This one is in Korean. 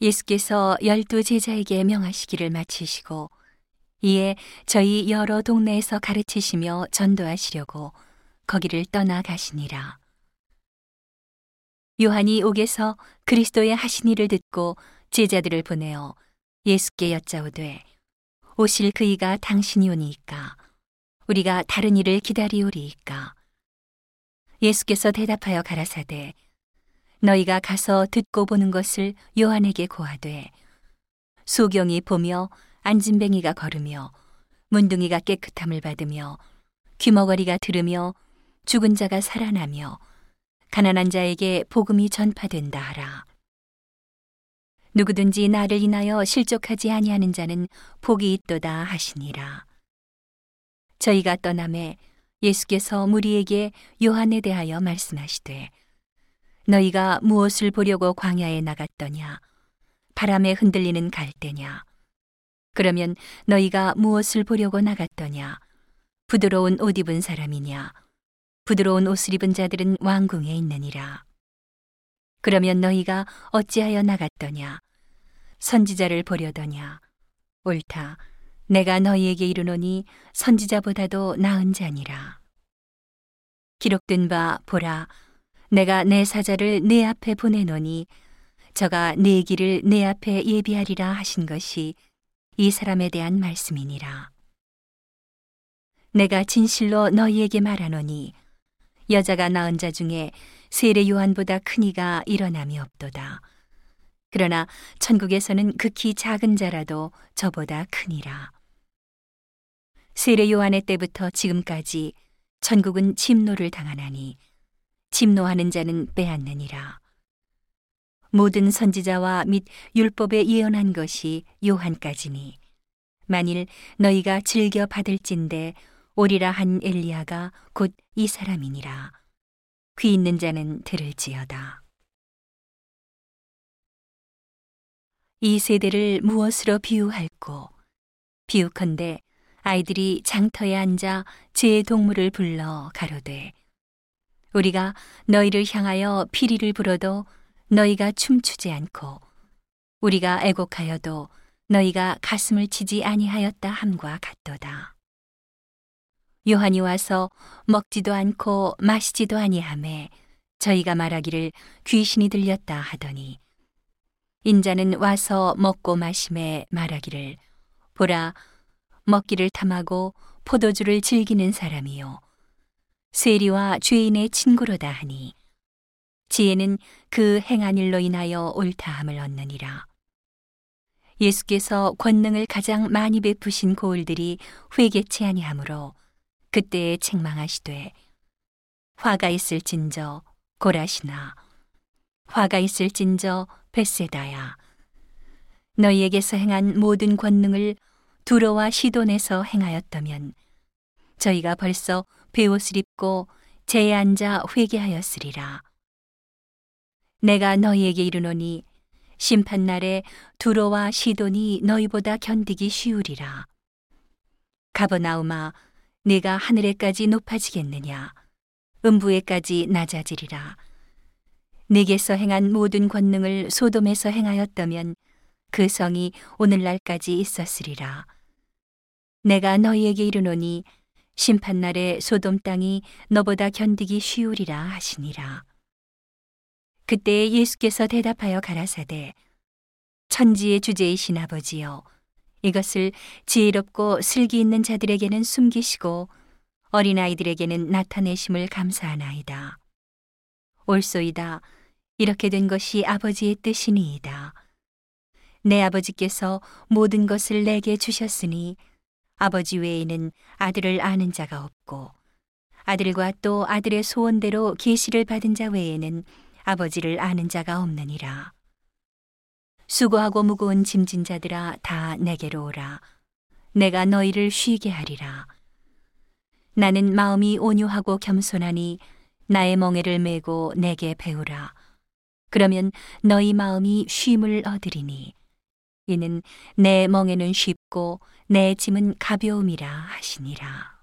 예수께서 열두 제자에게 명하시기를 마치시고 이에 저희 여러 동네에서 가르치시며 전도하시려고 거기를 떠나 가시니라. 요한이 옥에서 그리스도의 하신 일을 듣고 제자들을 보내어 예수께 여짜오되 오실 그이가 당신이 오니이까 우리가 다른 일을 기다리오리이까 예수께서 대답하여 가라사대 너희가 가서 듣고 보는 것을 요한에게 고하되 소경이 보며 안진뱅이가 걸으며 문둥이가 깨끗함을 받으며 귀머거리가 들으며 죽은 자가 살아나며 가난한 자에게 복음이 전파된다 하라. 누구든지 나를 인하여 실족하지 아니하는 자는 복이 있도다 하시니라. 저희가 떠남에 예수께서 무리에게 요한에 대하여 말씀하시되 너희가 무엇을 보려고 광야에 나갔더냐? 바람에 흔들리는 갈대냐? 그러면 너희가 무엇을 보려고 나갔더냐? 부드러운 옷 입은 사람이냐? 부드러운 옷을 입은 자들은 왕궁에 있느니라. 그러면 너희가 어찌하여 나갔더냐? 선지자를 보려더냐? 옳다. 내가 너희에게 이르노니 선지자보다도 나은 자니라. 기록된 바 보라 내가 내 사자를 내 앞에 보내노니 저가 내 길을 내 앞에 예비하리라 하신 것이 이 사람에 대한 말씀이니라. 내가 진실로 너희에게 말하노니 여자가 낳은 자 중에 세례 요한보다 큰 이가 일어남이 없도다. 그러나 천국에서는 극히 작은 자라도 저보다 크니라. 세례 요한의 때부터 지금까지 천국은 침노를 당하나니 침노하는 자는 빼앗느니라. 모든 선지자와 및 율법에 예언한 것이 요한까지니 만일 너희가 즐겨 받을진대 오리라 한 엘리야가 곧 이 사람이니라. 귀 있는 자는 들을지어다. 이 세대를 무엇으로 비유할꼬? 비유컨대 아이들이 장터에 앉아 제 동물을 불러 가로되 우리가 너희를 향하여 피리를 불어도 너희가 춤추지 않고 우리가 애곡하여도 너희가 가슴을 치지 아니하였다 함과 같도다. 요한이 와서 먹지도 않고 마시지도 아니하매 저희가 말하기를 귀신이 들렸다 하더니 인자는 와서 먹고 마심에 말하기를 보라 먹기를 탐하고 포도주를 즐기는 사람이요 세리와 죄인의 친구로다 하니 지혜는 그 행한 일로 인하여 옳다함을 얻느니라. 예수께서 권능을 가장 많이 베푸신 고을들이 회개치 아니하므로 그때에 책망하시되 화가 있을진저 고라시나 화가 있을진저 베세다야 너희에게서 행한 모든 권능을 두로와 시돈에서 행하였다면 저희가 벌써 베옷을 입고 제에 앉아 회개하였으리라. 내가 너희에게 이르노니 심판날에 두로와 시돈이 너희보다 견디기 쉬우리라. 가버나우마 내가 하늘에까지 높아지겠느냐 음부에까지 낮아지리라. 내게서 행한 모든 권능을 소돔에서 행하였다면 그 성이 오늘날까지 있었으리라. 내가 너희에게 이르노니 심판날에 소돔 땅이 너보다 견디기 쉬우리라 하시니라. 그때 예수께서 대답하여 가라사대 천지의 주제이신 아버지여 이것을 지혜롭고 슬기 있는 자들에게는 숨기시고 어린아이들에게는 나타내심을 감사하나이다. 옳소이다. 이렇게 된 것이 아버지의 뜻이니이다. 내 아버지께서 모든 것을 내게 주셨으니 아버지 외에는 아들을 아는 자가 없고 아들과 또 아들의 소원대로 계시를 받은 자 외에는 아버지를 아는 자가 없느니라. 수고하고 무거운 짐진 자들아 다 내게로 오라. 내가 너희를 쉬게 하리라. 나는 마음이 온유하고 겸손하니 나의 멍에를 메고 내게 배우라. 그러면 너희 마음이 쉼을 얻으리니 이는 내 멍에는 쉽고 내 짐은 가벼움이라 하시니라.